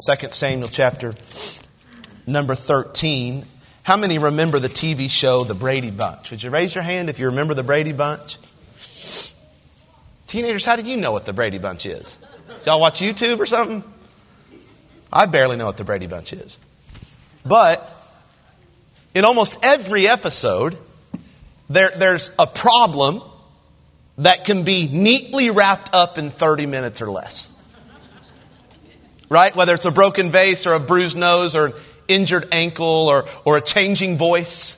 2 Samuel chapter number 13. How many remember the TV show The Brady Bunch? Would you raise your hand if you remember The Brady Bunch? Teenagers, how do you know what The Brady Bunch is? Y'all watch YouTube or something? I barely know what The Brady Bunch is. But in almost every episode, there, there's a problem that can be neatly wrapped up in 30 minutes or less. Right? Whether it's a broken vase or a bruised nose or an injured ankle or, or a changing voice.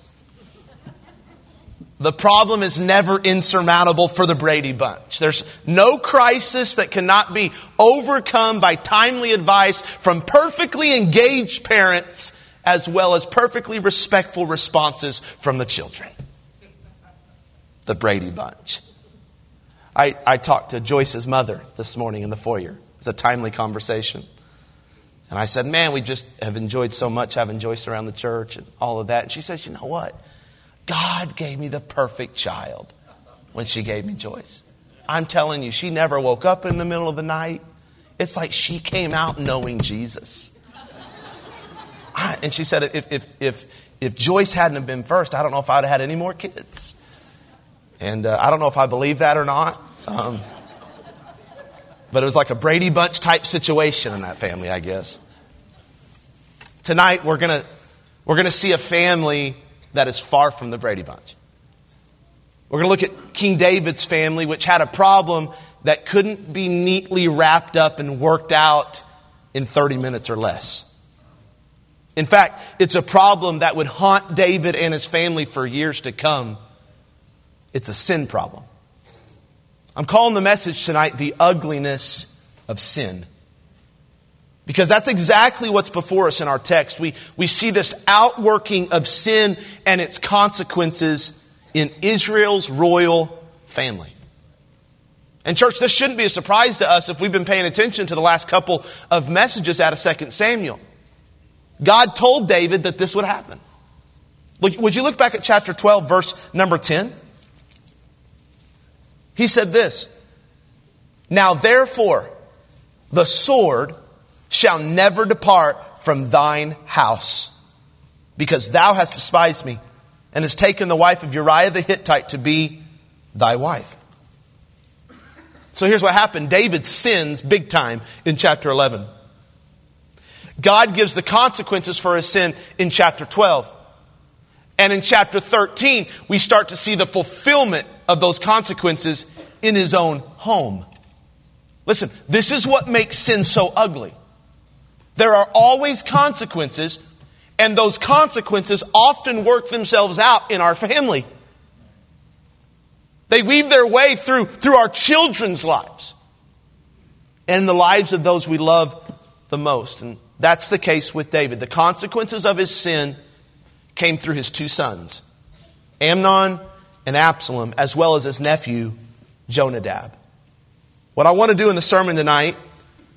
The problem is never insurmountable for the Brady Bunch. There's no crisis that cannot be overcome by timely advice from perfectly engaged parents as well as perfectly respectful responses from the children. The Brady Bunch. I, I talked to Joyce's mother this morning in the foyer. It was a timely conversation. And I said, Man, we just have enjoyed so much having Joyce around the church and all of that. And she says, You know what? God gave me the perfect child when she gave me Joyce. I'm telling you, she never woke up in the middle of the night. It's like she came out knowing Jesus. I, and she said, if, if, if, if Joyce hadn't have been first, I don't know if I'd have had any more kids. And uh, I don't know if I believe that or not. Um, but it was like a Brady Bunch type situation in that family, I guess. Tonight, we're going to we're going to see a family that is far from the Brady Bunch. We're going to look at King David's family, which had a problem that couldn't be neatly wrapped up and worked out in 30 minutes or less. In fact, it's a problem that would haunt David and his family for years to come. It's a sin problem. I'm calling the message tonight the ugliness of sin. Because that's exactly what's before us in our text. We, we see this outworking of sin and its consequences in Israel's royal family. And, church, this shouldn't be a surprise to us if we've been paying attention to the last couple of messages out of 2 Samuel. God told David that this would happen. Would you look back at chapter 12, verse number 10? He said this Now therefore, the sword shall never depart from thine house, because thou hast despised me, and hast taken the wife of Uriah the Hittite to be thy wife. So here's what happened David sins big time in chapter 11. God gives the consequences for his sin in chapter 12. And in chapter 13, we start to see the fulfillment of those consequences in his own home. Listen, this is what makes sin so ugly. There are always consequences, and those consequences often work themselves out in our family. They weave their way through, through our children's lives and the lives of those we love the most. And that's the case with David. The consequences of his sin came through his two sons, Amnon and Absalom, as well as his nephew, Jonadab. What I want to do in the sermon tonight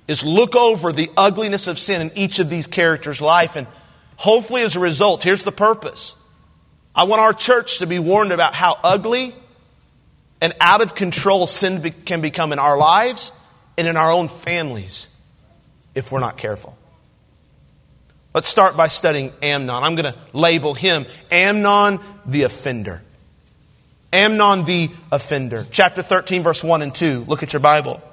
is look over the ugliness of sin in each of these characters' life, and hopefully, as a result, here's the purpose. I want our church to be warned about how ugly and out of control sin can become in our lives and in our own families if we're not careful. Let's start by studying Amnon. I'm going to label him Amnon the offender. Amnon the offender. Chapter 13, verse 1 and 2. Look at your Bible.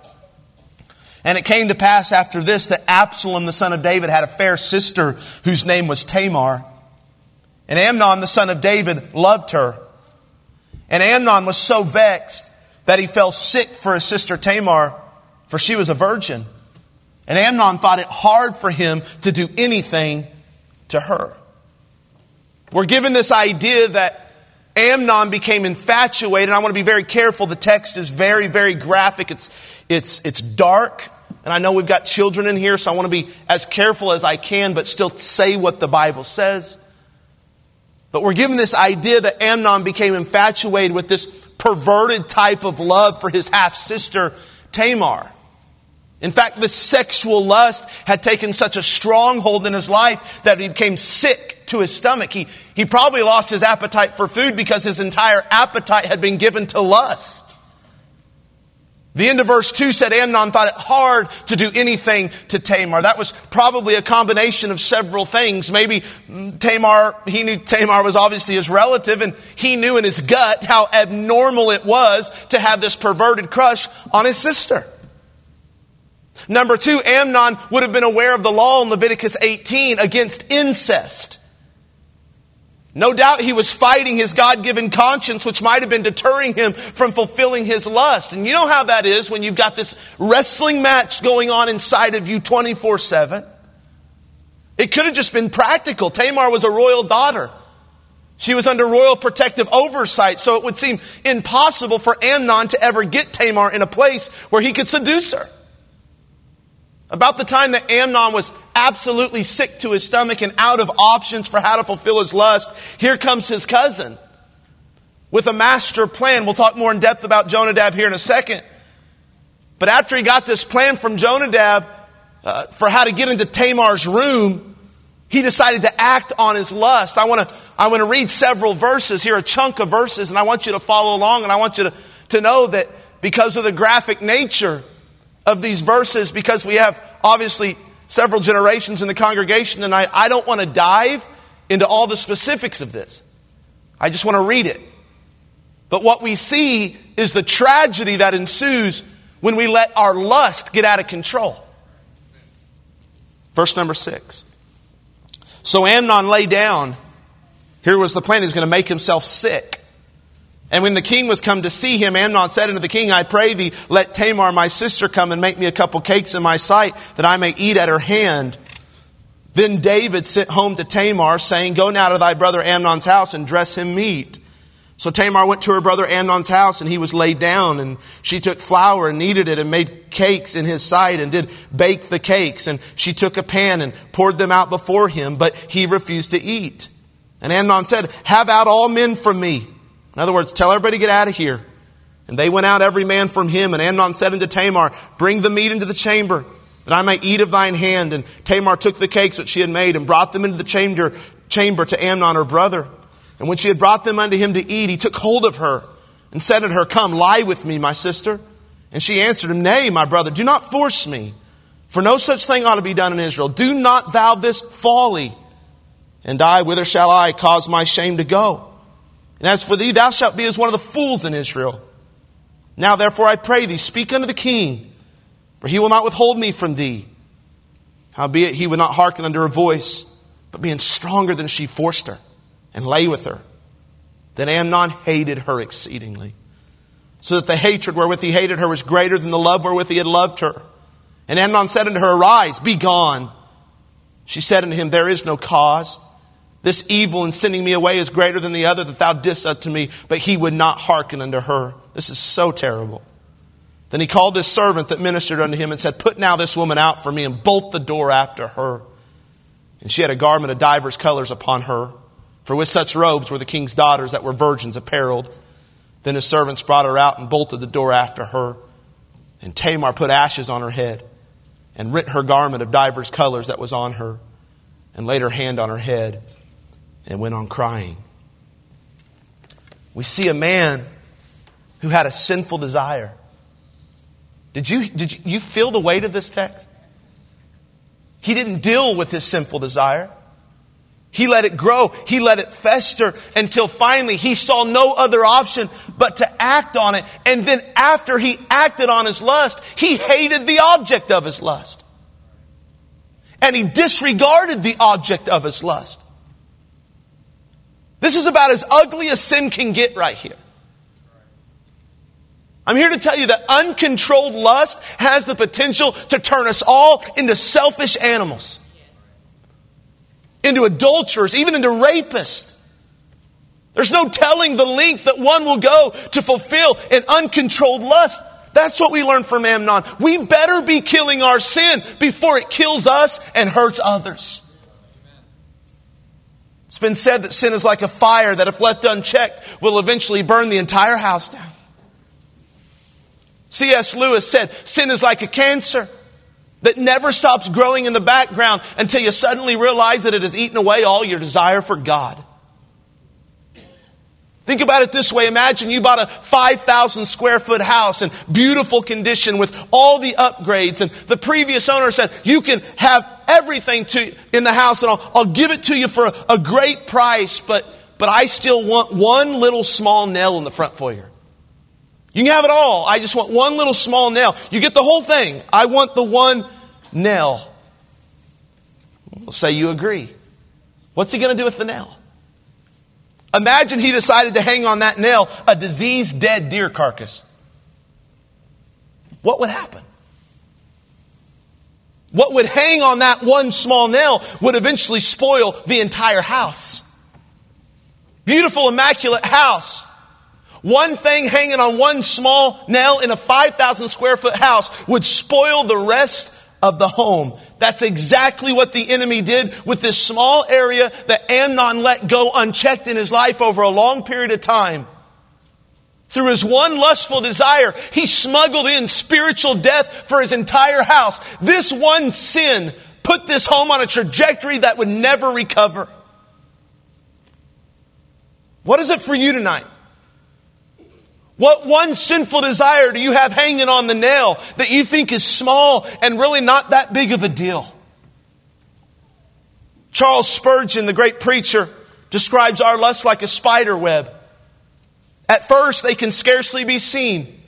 And it came to pass after this that Absalom, the son of David, had a fair sister whose name was Tamar. And Amnon, the son of David, loved her. And Amnon was so vexed that he fell sick for his sister Tamar, for she was a virgin. And Amnon thought it hard for him to do anything to her. We're given this idea that Amnon became infatuated. I want to be very careful. The text is very, very graphic. It's, it's, it's dark. And I know we've got children in here, so I want to be as careful as I can, but still say what the Bible says. But we're given this idea that Amnon became infatuated with this perverted type of love for his half sister, Tamar. In fact, the sexual lust had taken such a stronghold in his life that he became sick to his stomach. He, he probably lost his appetite for food because his entire appetite had been given to lust. The end of verse 2 said Amnon thought it hard to do anything to Tamar. That was probably a combination of several things. Maybe Tamar, he knew Tamar was obviously his relative and he knew in his gut how abnormal it was to have this perverted crush on his sister. Number two, Amnon would have been aware of the law in Leviticus 18 against incest. No doubt he was fighting his God given conscience, which might have been deterring him from fulfilling his lust. And you know how that is when you've got this wrestling match going on inside of you 24 7. It could have just been practical. Tamar was a royal daughter. She was under royal protective oversight, so it would seem impossible for Amnon to ever get Tamar in a place where he could seduce her. About the time that Amnon was absolutely sick to his stomach and out of options for how to fulfill his lust, here comes his cousin with a master plan. We'll talk more in depth about Jonadab here in a second. But after he got this plan from Jonadab uh, for how to get into Tamar's room, he decided to act on his lust. I want to I want to read several verses here, a chunk of verses, and I want you to follow along, and I want you to, to know that because of the graphic nature of these verses because we have obviously several generations in the congregation tonight. I don't want to dive into all the specifics of this. I just want to read it. But what we see is the tragedy that ensues when we let our lust get out of control. Verse number six. So Amnon lay down. Here was the plan. He's going to make himself sick. And when the king was come to see him, Amnon said unto the king, I pray thee, let Tamar my sister come and make me a couple cakes in my sight, that I may eat at her hand. Then David sent home to Tamar, saying, Go now to thy brother Amnon's house and dress him meat. So Tamar went to her brother Amnon's house, and he was laid down, and she took flour and kneaded it and made cakes in his sight and did bake the cakes. And she took a pan and poured them out before him, but he refused to eat. And Amnon said, Have out all men from me. In other words, tell everybody to get out of here. And they went out every man from him. And Amnon said unto Tamar, Bring the meat into the chamber, that I may eat of thine hand. And Tamar took the cakes which she had made and brought them into the chamber, chamber to Amnon her brother. And when she had brought them unto him to eat, he took hold of her and said unto her, Come, lie with me, my sister. And she answered him, Nay, my brother, do not force me. For no such thing ought to be done in Israel. Do not thou this folly. And I, whither shall I cause my shame to go? And as for thee, thou shalt be as one of the fools in Israel. Now therefore I pray thee, speak unto the king, for he will not withhold me from thee. Howbeit he would not hearken unto her voice, but being stronger than she forced her, and lay with her. Then Amnon hated her exceedingly, so that the hatred wherewith he hated her was greater than the love wherewith he had loved her. And Amnon said unto her, Arise, be gone. She said unto him, There is no cause. This evil in sending me away is greater than the other that thou didst unto me, but he would not hearken unto her. This is so terrible. Then he called his servant that ministered unto him and said, Put now this woman out for me and bolt the door after her. And she had a garment of divers colors upon her, for with such robes were the king's daughters that were virgins apparelled. Then his servants brought her out and bolted the door after her. And Tamar put ashes on her head and rent her garment of divers colors that was on her and laid her hand on her head and went on crying. We see a man who had a sinful desire. Did you, did you, you feel the weight of this text? He didn't deal with his sinful desire. He let it grow. He let it fester until finally he saw no other option but to act on it. And then after he acted on his lust, he hated the object of his lust. And he disregarded the object of his lust. This is about as ugly as sin can get right here. I'm here to tell you that uncontrolled lust has the potential to turn us all into selfish animals, into adulterers, even into rapists. There's no telling the length that one will go to fulfill an uncontrolled lust. That's what we learn from Amnon. We better be killing our sin before it kills us and hurts others. It's been said that sin is like a fire that, if left unchecked, will eventually burn the entire house down. C.S. Lewis said, Sin is like a cancer that never stops growing in the background until you suddenly realize that it has eaten away all your desire for God. Think about it this way. Imagine you bought a 5,000 square foot house in beautiful condition with all the upgrades. And the previous owner said, you can have everything to, in the house and I'll, I'll give it to you for a, a great price, but, but I still want one little small nail in the front foyer. You can have it all. I just want one little small nail. You get the whole thing. I want the one nail. Say you agree. What's he going to do with the nail? Imagine he decided to hang on that nail a diseased, dead deer carcass. What would happen? What would hang on that one small nail would eventually spoil the entire house. Beautiful, immaculate house. One thing hanging on one small nail in a 5,000 square foot house would spoil the rest of the home. That's exactly what the enemy did with this small area that Amnon let go unchecked in his life over a long period of time. Through his one lustful desire, he smuggled in spiritual death for his entire house. This one sin put this home on a trajectory that would never recover. What is it for you tonight? What one sinful desire do you have hanging on the nail that you think is small and really not that big of a deal? Charles Spurgeon, the great preacher, describes our lust like a spider web. At first, they can scarcely be seen.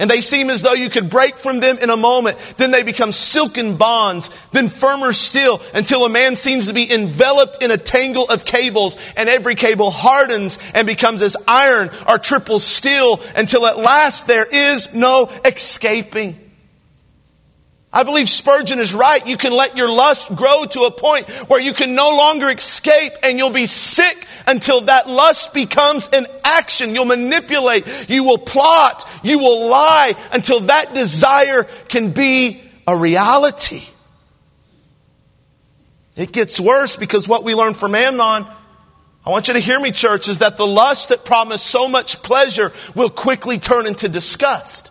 And they seem as though you could break from them in a moment. Then they become silken bonds, then firmer still, until a man seems to be enveloped in a tangle of cables, and every cable hardens and becomes as iron or triple steel, until at last there is no escaping. I believe Spurgeon is right. You can let your lust grow to a point where you can no longer escape and you'll be sick until that lust becomes an action. You'll manipulate. You will plot. You will lie until that desire can be a reality. It gets worse because what we learn from Amnon, I want you to hear me, church, is that the lust that promised so much pleasure will quickly turn into disgust.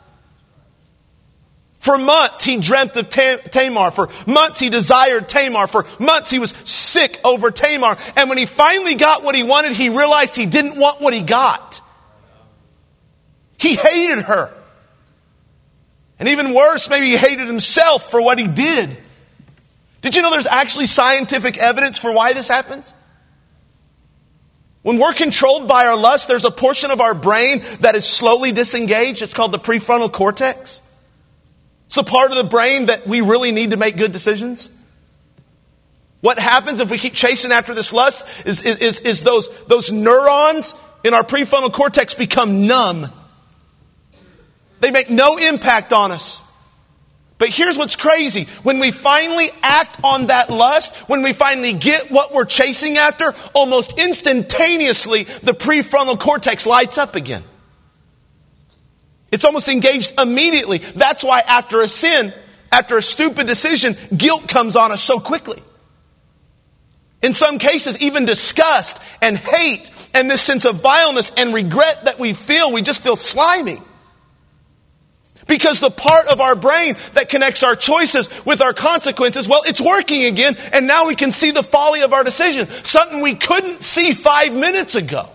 For months he dreamt of Tamar. For months he desired Tamar. For months he was sick over Tamar. And when he finally got what he wanted, he realized he didn't want what he got. He hated her. And even worse, maybe he hated himself for what he did. Did you know there's actually scientific evidence for why this happens? When we're controlled by our lust, there's a portion of our brain that is slowly disengaged. It's called the prefrontal cortex. It's the part of the brain that we really need to make good decisions. What happens if we keep chasing after this lust is, is, is, those, those neurons in our prefrontal cortex become numb. They make no impact on us. But here's what's crazy. When we finally act on that lust, when we finally get what we're chasing after, almost instantaneously, the prefrontal cortex lights up again. It's almost engaged immediately. That's why after a sin, after a stupid decision, guilt comes on us so quickly. In some cases, even disgust and hate and this sense of vileness and regret that we feel, we just feel slimy. Because the part of our brain that connects our choices with our consequences, well, it's working again, and now we can see the folly of our decision. Something we couldn't see five minutes ago.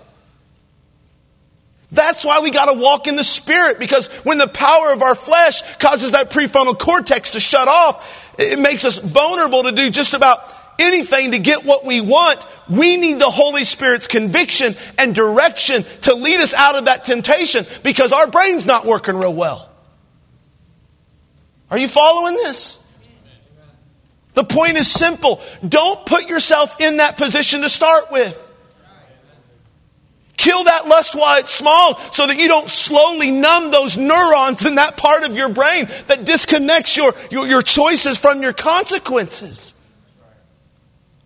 That's why we got to walk in the Spirit because when the power of our flesh causes that prefrontal cortex to shut off, it makes us vulnerable to do just about anything to get what we want. We need the Holy Spirit's conviction and direction to lead us out of that temptation because our brain's not working real well. Are you following this? The point is simple. Don't put yourself in that position to start with. Kill that lust while it's small so that you don't slowly numb those neurons in that part of your brain that disconnects your, your, your choices from your consequences.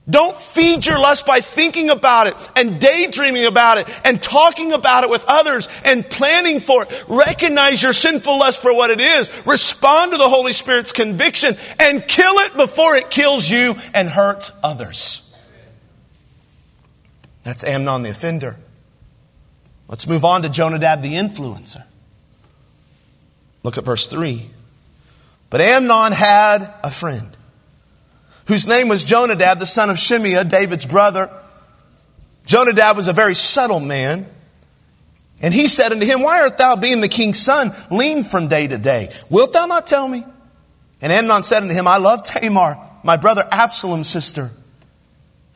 Don't feed your lust by thinking about it and daydreaming about it and talking about it with others and planning for it. Recognize your sinful lust for what it is. Respond to the Holy Spirit's conviction and kill it before it kills you and hurts others. That's Amnon the offender. Let's move on to Jonadab the influencer. Look at verse 3. But Amnon had a friend whose name was Jonadab, the son of Shimeah, David's brother. Jonadab was a very subtle man. And he said unto him, Why art thou, being the king's son, lean from day to day? Wilt thou not tell me? And Amnon said unto him, I love Tamar, my brother Absalom's sister.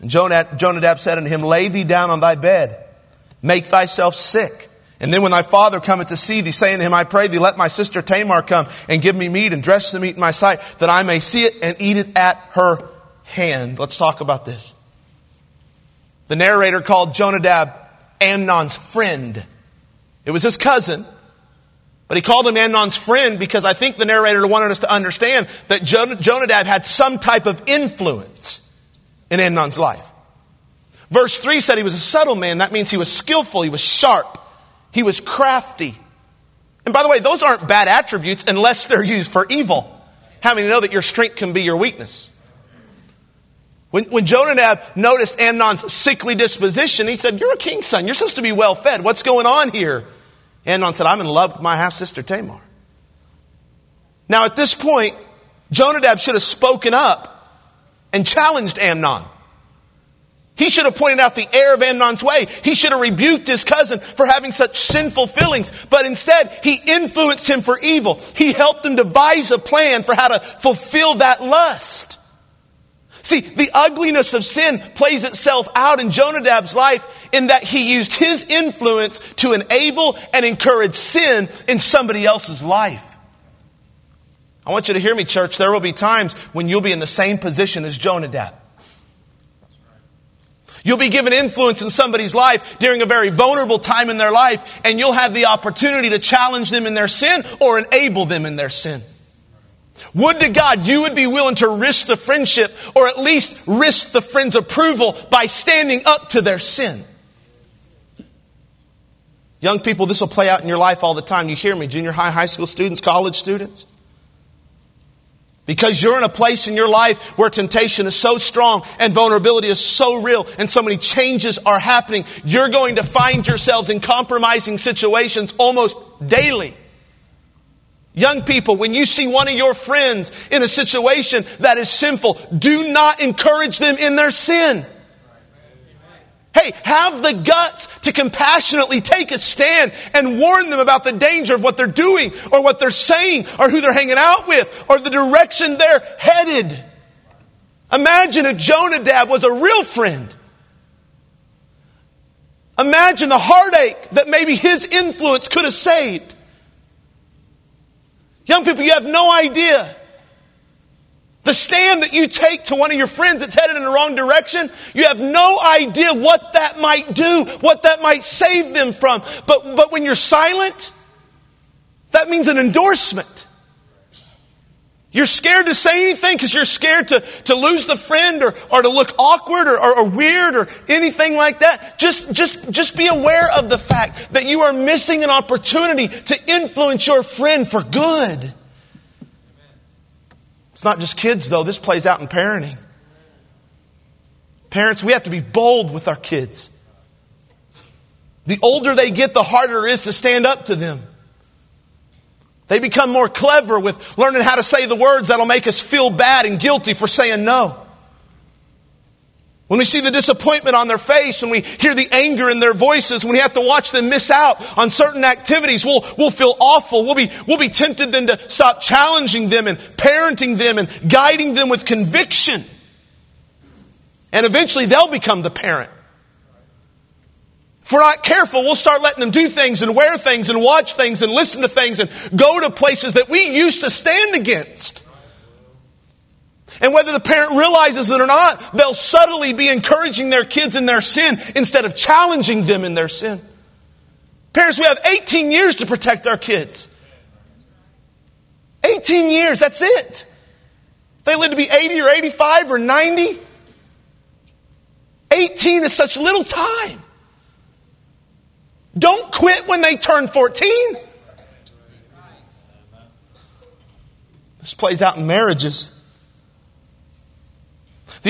And Jonadab said unto him, Lay thee down on thy bed, make thyself sick. And then when thy father cometh to see thee, saying to him, I pray thee, let my sister Tamar come and give me meat and dress the meat in my sight, that I may see it and eat it at her hand. Let's talk about this. The narrator called Jonadab Amnon's friend. It was his cousin, but he called him Amnon's friend because I think the narrator wanted us to understand that Jonadab had some type of influence in Amnon's life. Verse 3 said he was a subtle man. That means he was skillful, he was sharp, he was crafty. And by the way, those aren't bad attributes unless they're used for evil. How many know that your strength can be your weakness? When, when Jonadab noticed Amnon's sickly disposition, he said, You're a king's son. You're supposed to be well fed. What's going on here? Amnon said, I'm in love with my half sister Tamar. Now, at this point, Jonadab should have spoken up and challenged Amnon. He should have pointed out the error of Amnon's way. He should have rebuked his cousin for having such sinful feelings. But instead, he influenced him for evil. He helped him devise a plan for how to fulfill that lust. See, the ugliness of sin plays itself out in Jonadab's life in that he used his influence to enable and encourage sin in somebody else's life. I want you to hear me, church. There will be times when you'll be in the same position as Jonadab. You'll be given influence in somebody's life during a very vulnerable time in their life, and you'll have the opportunity to challenge them in their sin or enable them in their sin. Would to God you would be willing to risk the friendship or at least risk the friend's approval by standing up to their sin. Young people, this will play out in your life all the time. You hear me, junior high, high school students, college students. Because you're in a place in your life where temptation is so strong and vulnerability is so real and so many changes are happening, you're going to find yourselves in compromising situations almost daily. Young people, when you see one of your friends in a situation that is sinful, do not encourage them in their sin. Hey, have the guts to compassionately take a stand and warn them about the danger of what they're doing or what they're saying or who they're hanging out with or the direction they're headed. Imagine if Jonadab was a real friend. Imagine the heartache that maybe his influence could have saved. Young people, you have no idea. The stand that you take to one of your friends that's headed in the wrong direction, you have no idea what that might do, what that might save them from. But, but when you're silent, that means an endorsement. You're scared to say anything because you're scared to, to lose the friend or, or to look awkward or, or, or, weird or anything like that. Just, just, just be aware of the fact that you are missing an opportunity to influence your friend for good. It's not just kids, though. This plays out in parenting. Parents, we have to be bold with our kids. The older they get, the harder it is to stand up to them. They become more clever with learning how to say the words that'll make us feel bad and guilty for saying no. When we see the disappointment on their face, when we hear the anger in their voices, when we have to watch them miss out on certain activities, we'll, we'll feel awful. We'll be, we'll be tempted then to stop challenging them and parenting them and guiding them with conviction. And eventually they'll become the parent. If we're not careful, we'll start letting them do things and wear things and watch things and listen to things and go to places that we used to stand against. And whether the parent realizes it or not, they'll subtly be encouraging their kids in their sin instead of challenging them in their sin. Parents, we have 18 years to protect our kids. 18 years, that's it. They live to be 80 or 85 or 90. 18 is such little time. Don't quit when they turn 14. This plays out in marriages.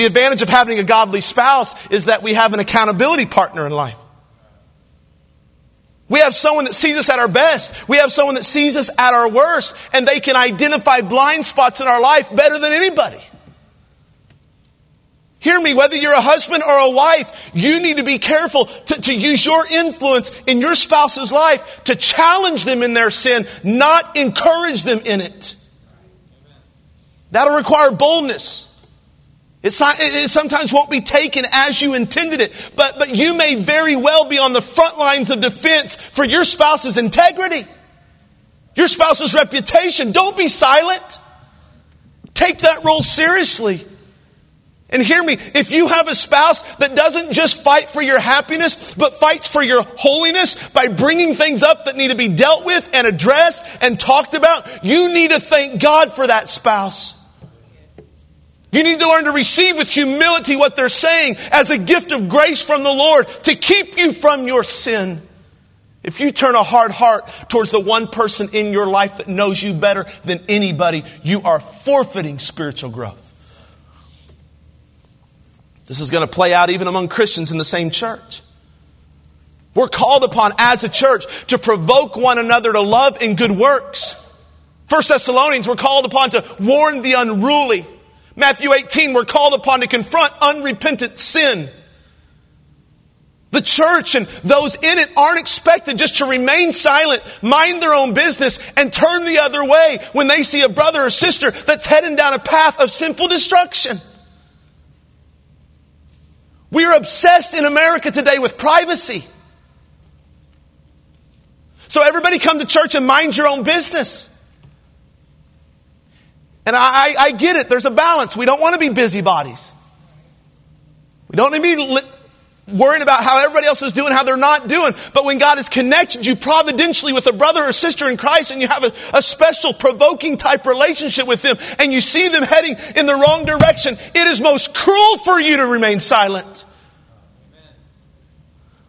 The advantage of having a godly spouse is that we have an accountability partner in life. We have someone that sees us at our best. We have someone that sees us at our worst, and they can identify blind spots in our life better than anybody. hear me, whether you're a husband or a wife, you need to be careful to, to use your influence in your spouse's life to challenge them in their sin, not encourage them in it. That'll require boldness. It sometimes won't be taken as you intended it, but, but you may very well be on the front lines of defense for your spouse's integrity, your spouse's reputation. Don't be silent. Take that role seriously. And hear me, if you have a spouse that doesn't just fight for your happiness, but fights for your holiness by bringing things up that need to be dealt with and addressed and talked about, you need to thank God for that spouse. You need to learn to receive with humility what they're saying as a gift of grace from the Lord to keep you from your sin. If you turn a hard heart towards the one person in your life that knows you better than anybody, you are forfeiting spiritual growth. This is going to play out even among Christians in the same church. We're called upon as a church to provoke one another to love and good works. First Thessalonians, we're called upon to warn the unruly. Matthew 18, we're called upon to confront unrepentant sin. The church and those in it aren't expected just to remain silent, mind their own business, and turn the other way when they see a brother or sister that's heading down a path of sinful destruction. We are obsessed in America today with privacy. So everybody come to church and mind your own business. And I, I, get it, there's a balance. We don't want to be busybodies. We don't need to be worrying about how everybody else is doing, how they're not doing. But when God has connected you providentially with a brother or sister in Christ and you have a, a special provoking type relationship with them and you see them heading in the wrong direction, it is most cruel for you to remain silent.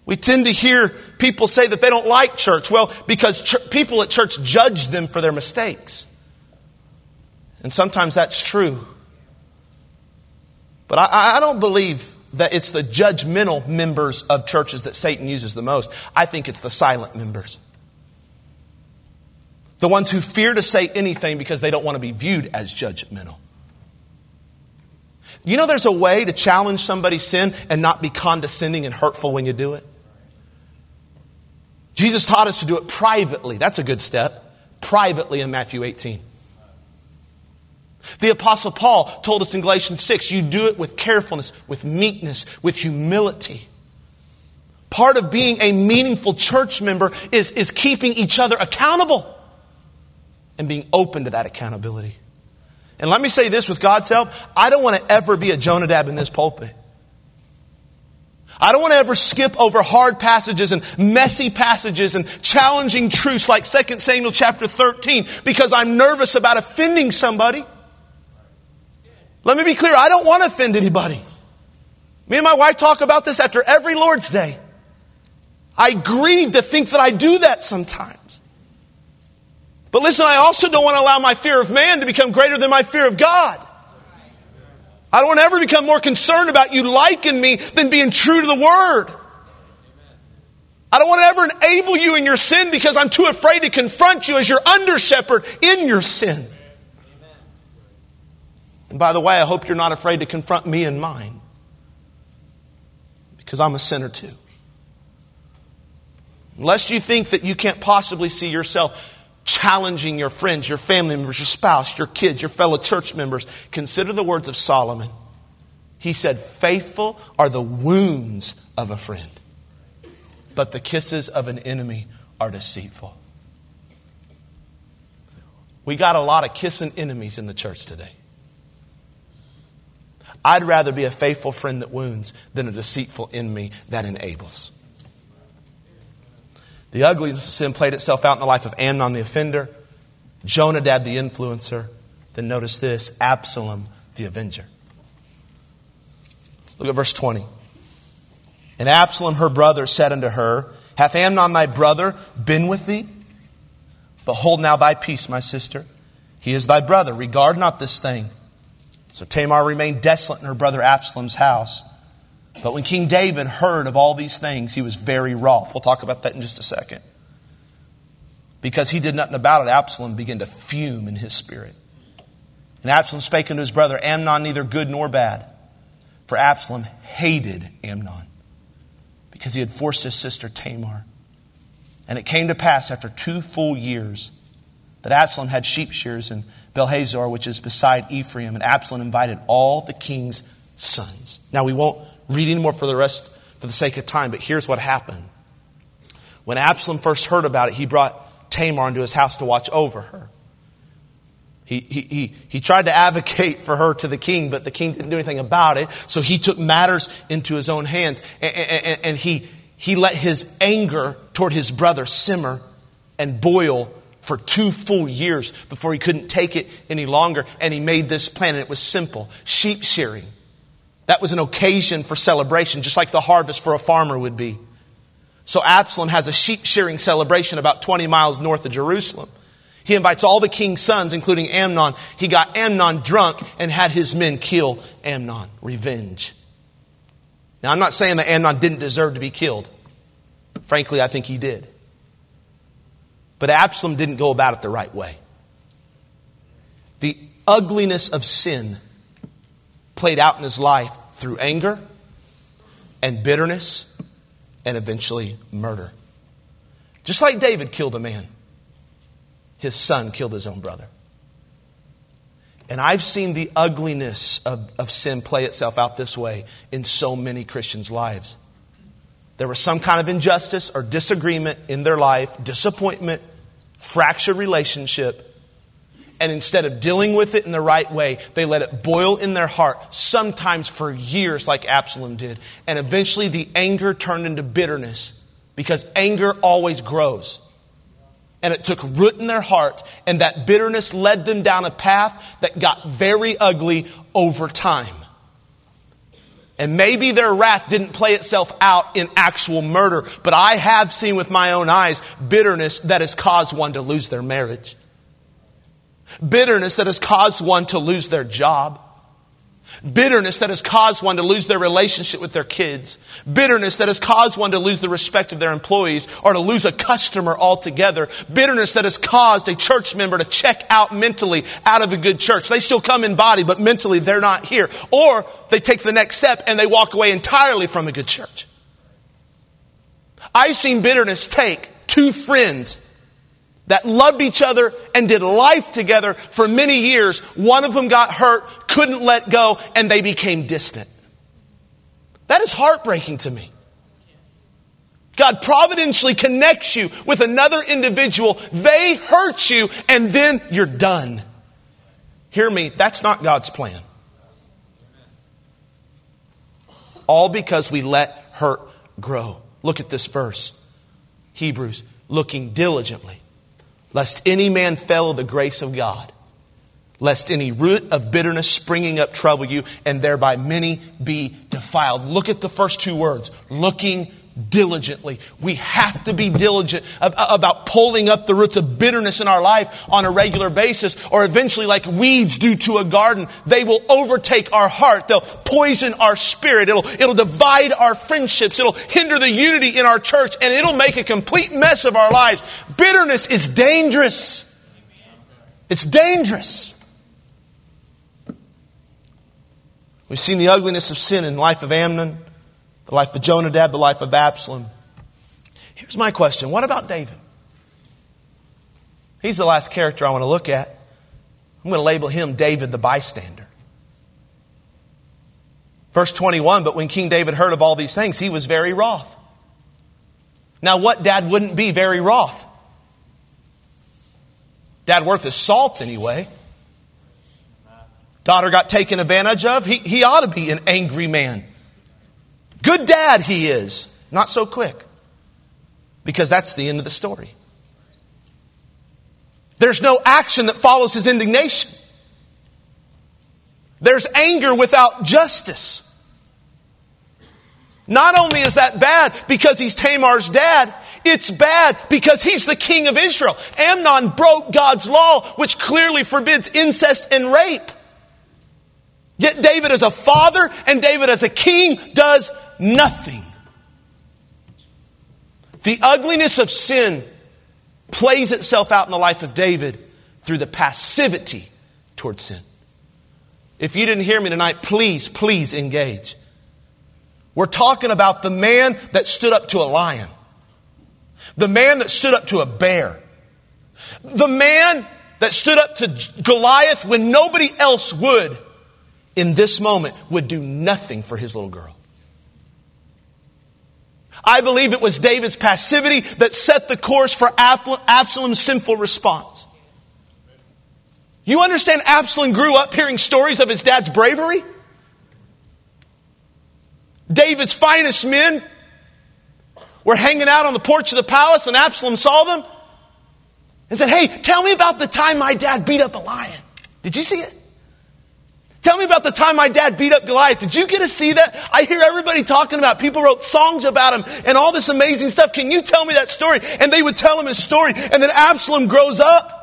We tend to hear people say that they don't like church. Well, because ch- people at church judge them for their mistakes. And sometimes that's true. But I, I don't believe that it's the judgmental members of churches that Satan uses the most. I think it's the silent members. The ones who fear to say anything because they don't want to be viewed as judgmental. You know, there's a way to challenge somebody's sin and not be condescending and hurtful when you do it. Jesus taught us to do it privately. That's a good step. Privately in Matthew 18. The Apostle Paul told us in Galatians 6 you do it with carefulness, with meekness, with humility. Part of being a meaningful church member is, is keeping each other accountable and being open to that accountability. And let me say this with God's help I don't want to ever be a Jonadab in this pulpit. I don't want to ever skip over hard passages and messy passages and challenging truths like 2 Samuel chapter 13 because I'm nervous about offending somebody. Let me be clear, I don't want to offend anybody. Me and my wife talk about this after every Lord's Day. I grieve to think that I do that sometimes. But listen, I also don't want to allow my fear of man to become greater than my fear of God. I don't want to ever become more concerned about you liking me than being true to the Word. I don't want to ever enable you in your sin because I'm too afraid to confront you as your under shepherd in your sin. And by the way, I hope you're not afraid to confront me and mine because I'm a sinner too. Lest you think that you can't possibly see yourself challenging your friends, your family members, your spouse, your kids, your fellow church members, consider the words of Solomon. He said, Faithful are the wounds of a friend, but the kisses of an enemy are deceitful. We got a lot of kissing enemies in the church today. I'd rather be a faithful friend that wounds than a deceitful enemy that enables. The ugliness of sin played itself out in the life of Amnon the offender, Jonadab the influencer, then notice this Absalom the avenger. Look at verse 20. And Absalom her brother said unto her, Hath Amnon thy brother been with thee? Behold now thy peace, my sister. He is thy brother. Regard not this thing. So Tamar remained desolate in her brother Absalom's house. But when King David heard of all these things, he was very wroth. We'll talk about that in just a second. Because he did nothing about it, Absalom began to fume in his spirit. And Absalom spake unto his brother, Amnon neither good nor bad. For Absalom hated Amnon because he had forced his sister Tamar. And it came to pass after two full years that Absalom had sheep shears in Baalhazor, which is beside Ephraim, and Absalom invited all the king's sons. Now we won't read anymore for the rest for the sake of time, but here's what happened. When Absalom first heard about it, he brought Tamar into his house to watch over her. He, he, he, he tried to advocate for her to the king, but the king didn't do anything about it. So he took matters into his own hands. And, and, and he, he let his anger toward his brother simmer and boil for two full years before he couldn't take it any longer. And he made this plan, and it was simple sheep shearing. That was an occasion for celebration, just like the harvest for a farmer would be. So Absalom has a sheep shearing celebration about 20 miles north of Jerusalem. He invites all the king's sons, including Amnon. He got Amnon drunk and had his men kill Amnon. Revenge. Now, I'm not saying that Amnon didn't deserve to be killed. Frankly, I think he did. But Absalom didn't go about it the right way. The ugliness of sin played out in his life through anger and bitterness and eventually murder. Just like David killed a man his son killed his own brother. And I've seen the ugliness of, of sin play itself out this way in so many Christians' lives. There was some kind of injustice or disagreement in their life, disappointment, fractured relationship, and instead of dealing with it in the right way, they let it boil in their heart, sometimes for years, like Absalom did. And eventually the anger turned into bitterness because anger always grows and it took root in their heart, and that bitterness led them down a path that got very ugly over time. And maybe their wrath didn't play itself out in actual murder, but I have seen with my own eyes bitterness that has caused one to lose their marriage. Bitterness that has caused one to lose their job. Bitterness that has caused one to lose their relationship with their kids. Bitterness that has caused one to lose the respect of their employees or to lose a customer altogether. Bitterness that has caused a church member to check out mentally out of a good church. They still come in body, but mentally they're not here. Or they take the next step and they walk away entirely from a good church. I've seen bitterness take two friends that loved each other and did life together for many years. One of them got hurt, couldn't let go, and they became distant. That is heartbreaking to me. God providentially connects you with another individual. They hurt you, and then you're done. Hear me, that's not God's plan. All because we let hurt grow. Look at this verse Hebrews, looking diligently lest any man fail the grace of God, lest any root of bitterness springing up trouble you, and thereby many be defiled. Look at the first two words looking diligently. We have to be diligent about pulling up the roots of bitterness in our life on a regular basis, or eventually, like weeds do to a garden, they will overtake our heart. They'll poison our spirit. It'll, it'll divide our friendships. It'll hinder the unity in our church, and it'll make a complete mess of our lives. Bitterness is dangerous. It's dangerous. We've seen the ugliness of sin in the life of Amnon the life of Jonadab, the life of Absalom. Here's my question What about David? He's the last character I want to look at. I'm going to label him David the bystander. Verse 21 But when King David heard of all these things, he was very wroth. Now, what dad wouldn't be very wroth? Dad worth his salt anyway. Daughter got taken advantage of. He, he ought to be an angry man. Good dad he is. Not so quick. Because that's the end of the story. There's no action that follows his indignation. There's anger without justice. Not only is that bad because he's Tamar's dad, it's bad because he's the king of Israel. Amnon broke God's law, which clearly forbids incest and rape. Yet David as a father and David as a king does nothing. The ugliness of sin plays itself out in the life of David through the passivity towards sin. If you didn't hear me tonight, please, please engage. We're talking about the man that stood up to a lion, the man that stood up to a bear, the man that stood up to Goliath when nobody else would, in this moment, would do nothing for his little girl. I believe it was David's passivity that set the course for Absalom's sinful response. You understand Absalom grew up hearing stories of his dad's bravery? David's finest men were hanging out on the porch of the palace, and Absalom saw them and said, Hey, tell me about the time my dad beat up a lion. Did you see it? Tell me about the time my dad beat up Goliath. Did you get to see that? I hear everybody talking about people wrote songs about him and all this amazing stuff. Can you tell me that story? And they would tell him his story. And then Absalom grows up.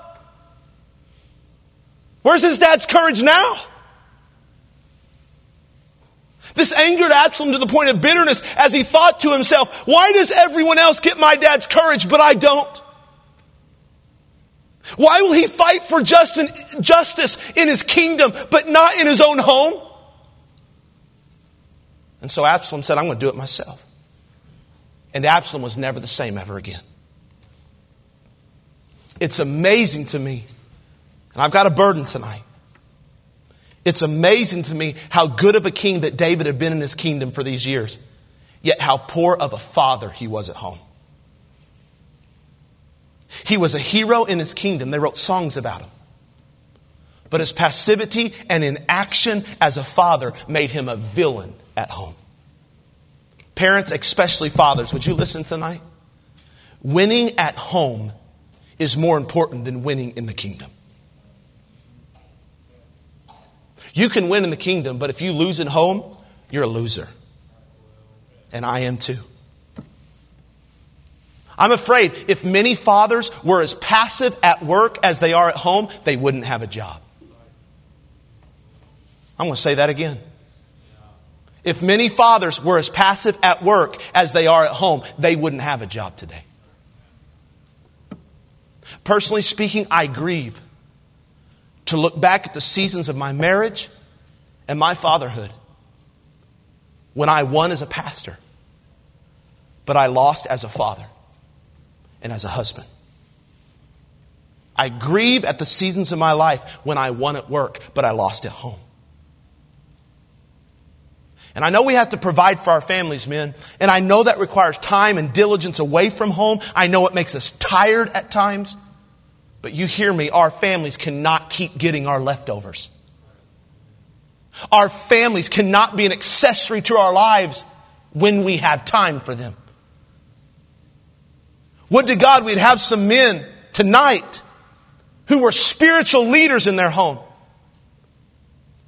Where's his dad's courage now? This angered Absalom to the point of bitterness as he thought to himself, why does everyone else get my dad's courage, but I don't? Why will he fight for justice in his kingdom, but not in his own home? And so Absalom said, I'm going to do it myself. And Absalom was never the same ever again. It's amazing to me, and I've got a burden tonight. It's amazing to me how good of a king that David had been in his kingdom for these years, yet how poor of a father he was at home. He was a hero in his kingdom. They wrote songs about him. But his passivity and inaction as a father made him a villain at home. Parents, especially fathers, would you listen tonight? Winning at home is more important than winning in the kingdom. You can win in the kingdom, but if you lose at home, you're a loser. And I am too. I'm afraid if many fathers were as passive at work as they are at home, they wouldn't have a job. I'm going to say that again. If many fathers were as passive at work as they are at home, they wouldn't have a job today. Personally speaking, I grieve to look back at the seasons of my marriage and my fatherhood when I won as a pastor, but I lost as a father and as a husband. I grieve at the seasons of my life when I won at work, but I lost at home. And I know we have to provide for our families, men. And I know that requires time and diligence away from home. I know it makes us tired at times. But you hear me, our families cannot keep getting our leftovers. Our families cannot be an accessory to our lives when we have time for them. Would to God we'd have some men tonight who were spiritual leaders in their home.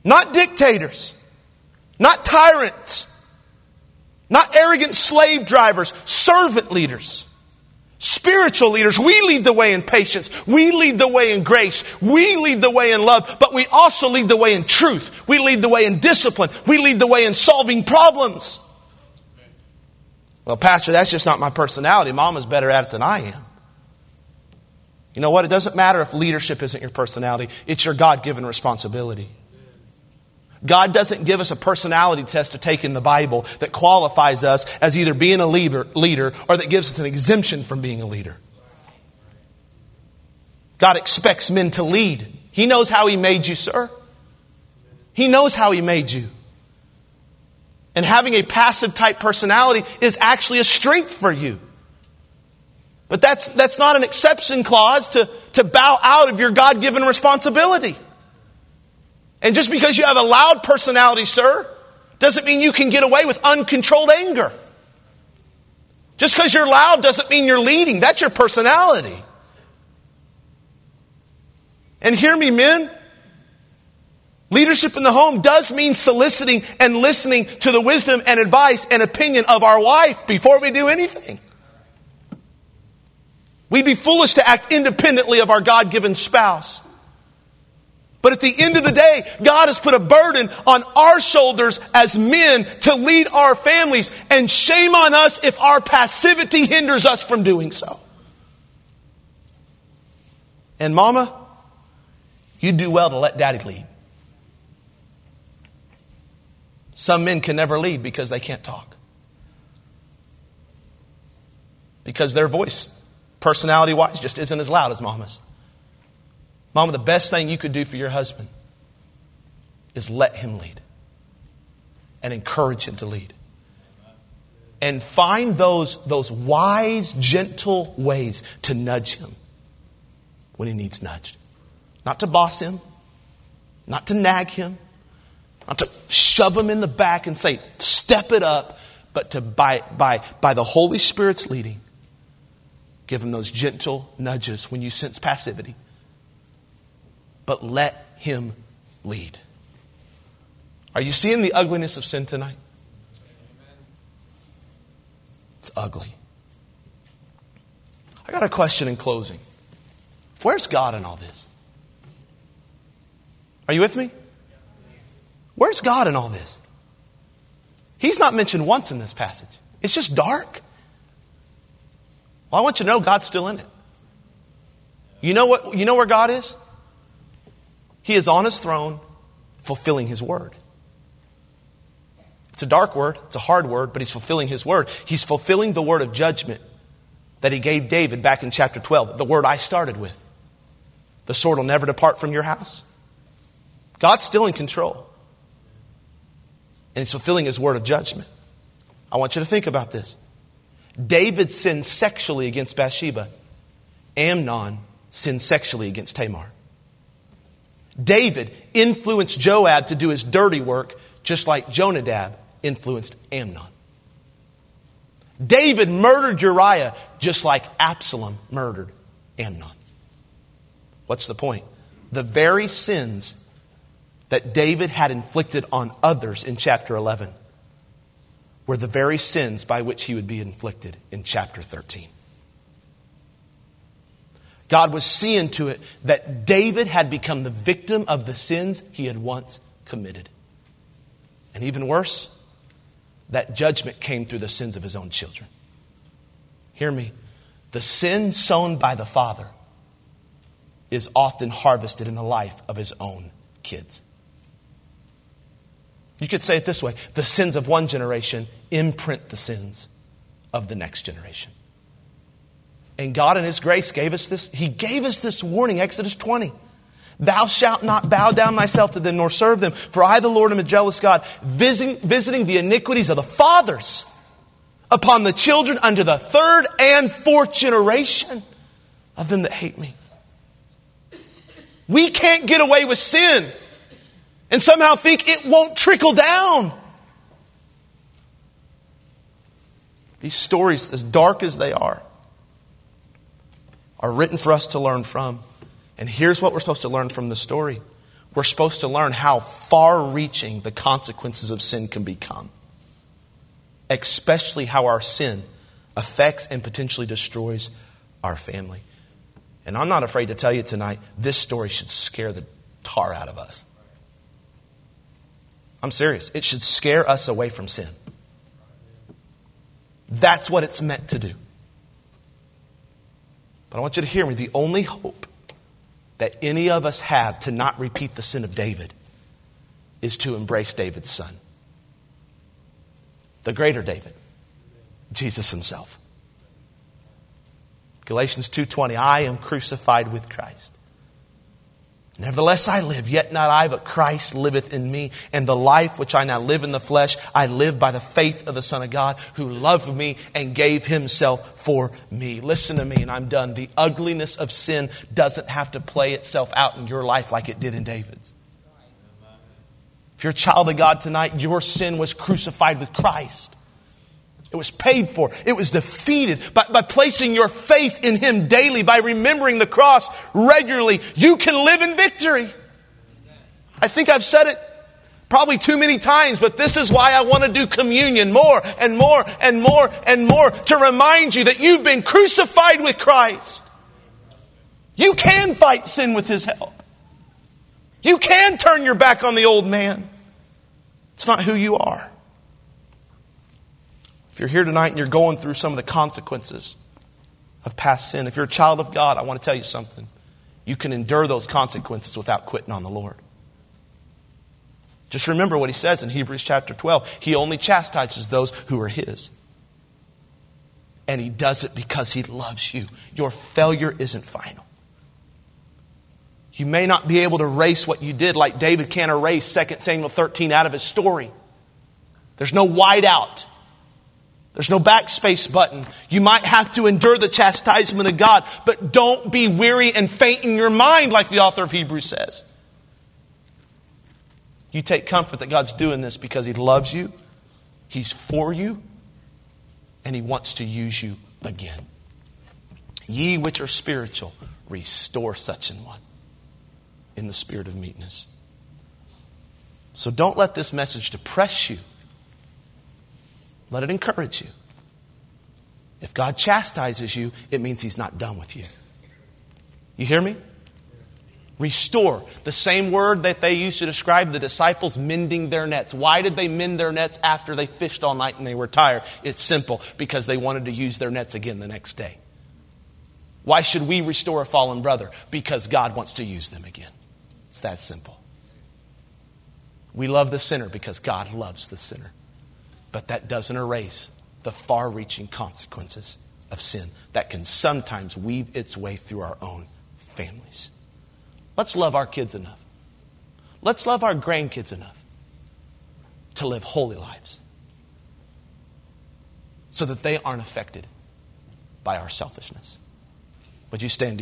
Not dictators, not tyrants, not arrogant slave drivers, servant leaders. Spiritual leaders, we lead the way in patience. We lead the way in grace. We lead the way in love, but we also lead the way in truth. We lead the way in discipline. We lead the way in solving problems. Well, Pastor, that's just not my personality. Mama's better at it than I am. You know what? It doesn't matter if leadership isn't your personality, it's your God given responsibility. God doesn't give us a personality test to take in the Bible that qualifies us as either being a leader, leader or that gives us an exemption from being a leader. God expects men to lead. He knows how He made you, sir. He knows how He made you. And having a passive type personality is actually a strength for you. But that's, that's not an exception clause to, to bow out of your God given responsibility. And just because you have a loud personality, sir, doesn't mean you can get away with uncontrolled anger. Just because you're loud doesn't mean you're leading. That's your personality. And hear me, men. Leadership in the home does mean soliciting and listening to the wisdom and advice and opinion of our wife before we do anything. We'd be foolish to act independently of our God given spouse. But at the end of the day, God has put a burden on our shoulders as men to lead our families, and shame on us if our passivity hinders us from doing so. And, Mama, you do well to let Daddy lead. Some men can never lead because they can't talk. Because their voice, personality wise, just isn't as loud as mama's. Mama, the best thing you could do for your husband is let him lead and encourage him to lead. And find those, those wise, gentle ways to nudge him when he needs nudged. Not to boss him, not to nag him, not to shove him in the back and say, step it up, but to, by, by, by the Holy Spirit's leading, give him those gentle nudges when you sense passivity. But let him lead. Are you seeing the ugliness of sin tonight? It's ugly. I got a question in closing. Where's God in all this? Are you with me? Where's God in all this? He's not mentioned once in this passage. It's just dark. Well, I want you to know God's still in it. You know what you know where God is? He is on his throne fulfilling his word. It's a dark word, it's a hard word, but he's fulfilling his word. He's fulfilling the word of judgment that he gave David back in chapter 12, the word I started with. The sword will never depart from your house. God's still in control. And he's fulfilling his word of judgment. I want you to think about this. David sinned sexually against Bathsheba. Amnon sinned sexually against Tamar. David influenced Joab to do his dirty work, just like Jonadab influenced Amnon. David murdered Uriah, just like Absalom murdered Amnon. What's the point? The very sins that David had inflicted on others in chapter 11 were the very sins by which he would be inflicted in chapter 13. God was seeing to it that David had become the victim of the sins he had once committed. And even worse, that judgment came through the sins of his own children. Hear me. The sin sown by the father is often harvested in the life of his own kids. You could say it this way the sins of one generation imprint the sins of the next generation. And God, in His grace, gave us this. He gave us this warning, Exodus 20. Thou shalt not bow down thyself to them nor serve them, for I, the Lord, am a jealous God, visiting, visiting the iniquities of the fathers upon the children unto the third and fourth generation of them that hate me. We can't get away with sin and somehow think it won't trickle down. These stories, as dark as they are, are written for us to learn from. And here's what we're supposed to learn from the story we're supposed to learn how far reaching the consequences of sin can become, especially how our sin affects and potentially destroys our family. And I'm not afraid to tell you tonight, this story should scare the tar out of us. I'm serious. It should scare us away from sin. That's what it's meant to do. But I want you to hear me. The only hope that any of us have to not repeat the sin of David is to embrace David's son. The greater David, Jesus himself. Galatians 2:20 I am crucified with Christ. Nevertheless, I live, yet not I, but Christ liveth in me. And the life which I now live in the flesh, I live by the faith of the Son of God, who loved me and gave himself for me. Listen to me, and I'm done. The ugliness of sin doesn't have to play itself out in your life like it did in David's. If you're a child of God tonight, your sin was crucified with Christ. It was paid for. It was defeated by, by placing your faith in Him daily, by remembering the cross regularly. You can live in victory. I think I've said it probably too many times, but this is why I want to do communion more and more and more and more to remind you that you've been crucified with Christ. You can fight sin with His help. You can turn your back on the old man. It's not who you are. If you're here tonight and you're going through some of the consequences of past sin, if you're a child of God, I want to tell you something. You can endure those consequences without quitting on the Lord. Just remember what he says in Hebrews chapter 12. He only chastises those who are his. And he does it because he loves you. Your failure isn't final. You may not be able to erase what you did like David can't erase 2 Samuel 13 out of his story. There's no whiteout. There's no backspace button. You might have to endure the chastisement of God, but don't be weary and faint in your mind, like the author of Hebrews says. You take comfort that God's doing this because He loves you, He's for you, and He wants to use you again. Ye which are spiritual, restore such an one in the spirit of meekness. So don't let this message depress you. Let it encourage you. If God chastises you, it means He's not done with you. You hear me? Restore. The same word that they used to describe the disciples mending their nets. Why did they mend their nets after they fished all night and they were tired? It's simple because they wanted to use their nets again the next day. Why should we restore a fallen brother? Because God wants to use them again. It's that simple. We love the sinner because God loves the sinner. But that doesn't erase the far reaching consequences of sin that can sometimes weave its way through our own families. Let's love our kids enough. Let's love our grandkids enough to live holy lives so that they aren't affected by our selfishness. Would you stand